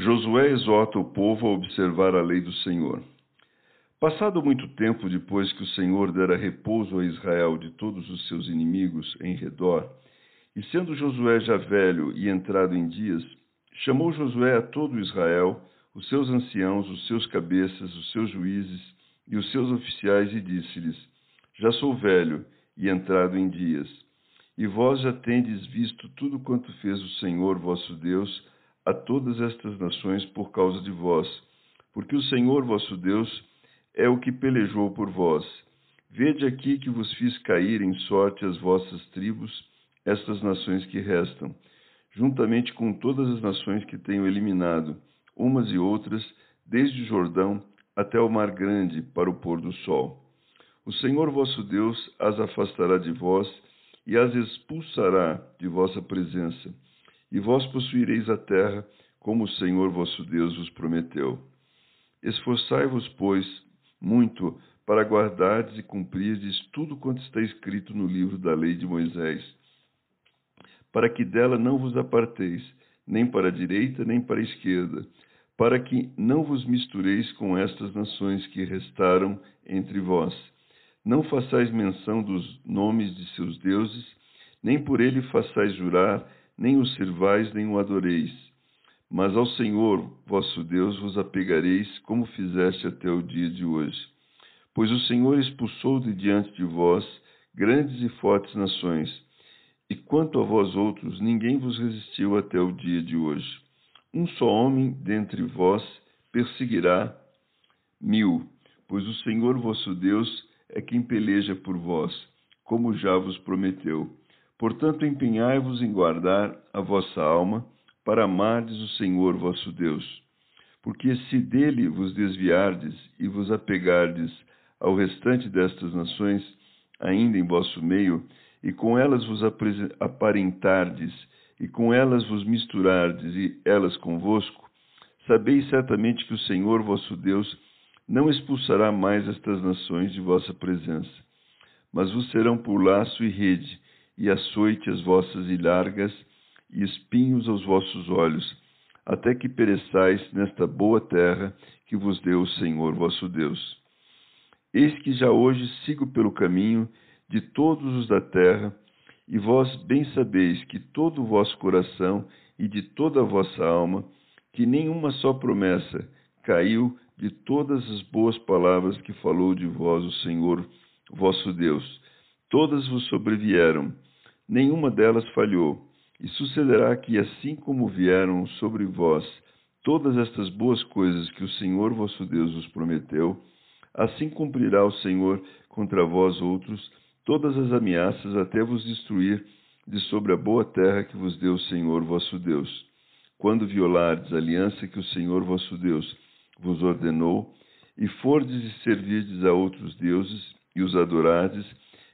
Josué exorta o povo a observar a lei do Senhor. Passado muito tempo depois que o Senhor dera repouso a Israel de todos os seus inimigos em redor, e sendo Josué já velho e entrado em dias, chamou Josué a todo Israel, os seus anciãos, os seus cabeças, os seus juízes e os seus oficiais, e disse-lhes: Já sou velho e entrado em dias, e vós já tendes visto tudo quanto fez o Senhor vosso Deus a todas estas nações por causa de vós, porque o Senhor vosso Deus é o que pelejou por vós. Vede aqui que vos fiz cair em sorte as vossas tribos, estas nações que restam, juntamente com todas as nações que tenho eliminado, umas e outras, desde o Jordão até o mar grande, para o pôr do sol. O Senhor vosso Deus as afastará de vós e as expulsará de vossa presença e vós possuireis a terra, como o Senhor vosso Deus vos prometeu. Esforçai-vos, pois, muito para guardardes e cumprirdes tudo quanto está escrito no livro da lei de Moisés, para que dela não vos aparteis, nem para a direita, nem para a esquerda, para que não vos mistureis com estas nações que restaram entre vós. Não façais menção dos nomes de seus deuses, nem por ele façais jurar nem o sirvais, nem o adoreis. Mas ao Senhor, vosso Deus, vos apegareis, como fizeste até o dia de hoje. Pois o Senhor expulsou de diante de vós grandes e fortes nações, e quanto a vós outros, ninguém vos resistiu até o dia de hoje. Um só homem dentre vós perseguirá mil, pois o Senhor vosso Deus é quem peleja por vós, como já vos prometeu. Portanto, empenhai-vos em guardar a vossa alma, para amardes o Senhor vosso Deus. Porque se dele vos desviardes e vos apegardes ao restante destas nações, ainda em vosso meio, e com elas vos aparentardes, e com elas vos misturardes, e elas convosco, sabeis certamente que o Senhor vosso Deus não expulsará mais estas nações de vossa presença, mas vos serão por laço e rede, e açoite as vossas ilhargas, e espinhos aos vossos olhos, até que pereçais nesta boa terra que vos deu o Senhor vosso Deus. Eis que já hoje sigo pelo caminho de todos os da terra, e vós bem sabeis que todo o vosso coração e de toda a vossa alma, que nenhuma só promessa caiu de todas as boas palavras que falou de vós o Senhor vosso Deus. Todas vos sobrevieram, nenhuma delas falhou. E sucederá que, assim como vieram sobre vós todas estas boas coisas que o Senhor vosso Deus vos prometeu, assim cumprirá o Senhor contra vós outros todas as ameaças até vos destruir de sobre a boa terra que vos deu o Senhor vosso Deus. Quando violardes a aliança que o Senhor vosso Deus vos ordenou, e fordes e servirdes a outros deuses, e os adorardes,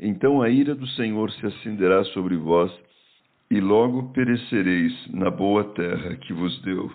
então a ira do Senhor se acenderá sobre vós, e logo perecereis na boa terra que vos deu.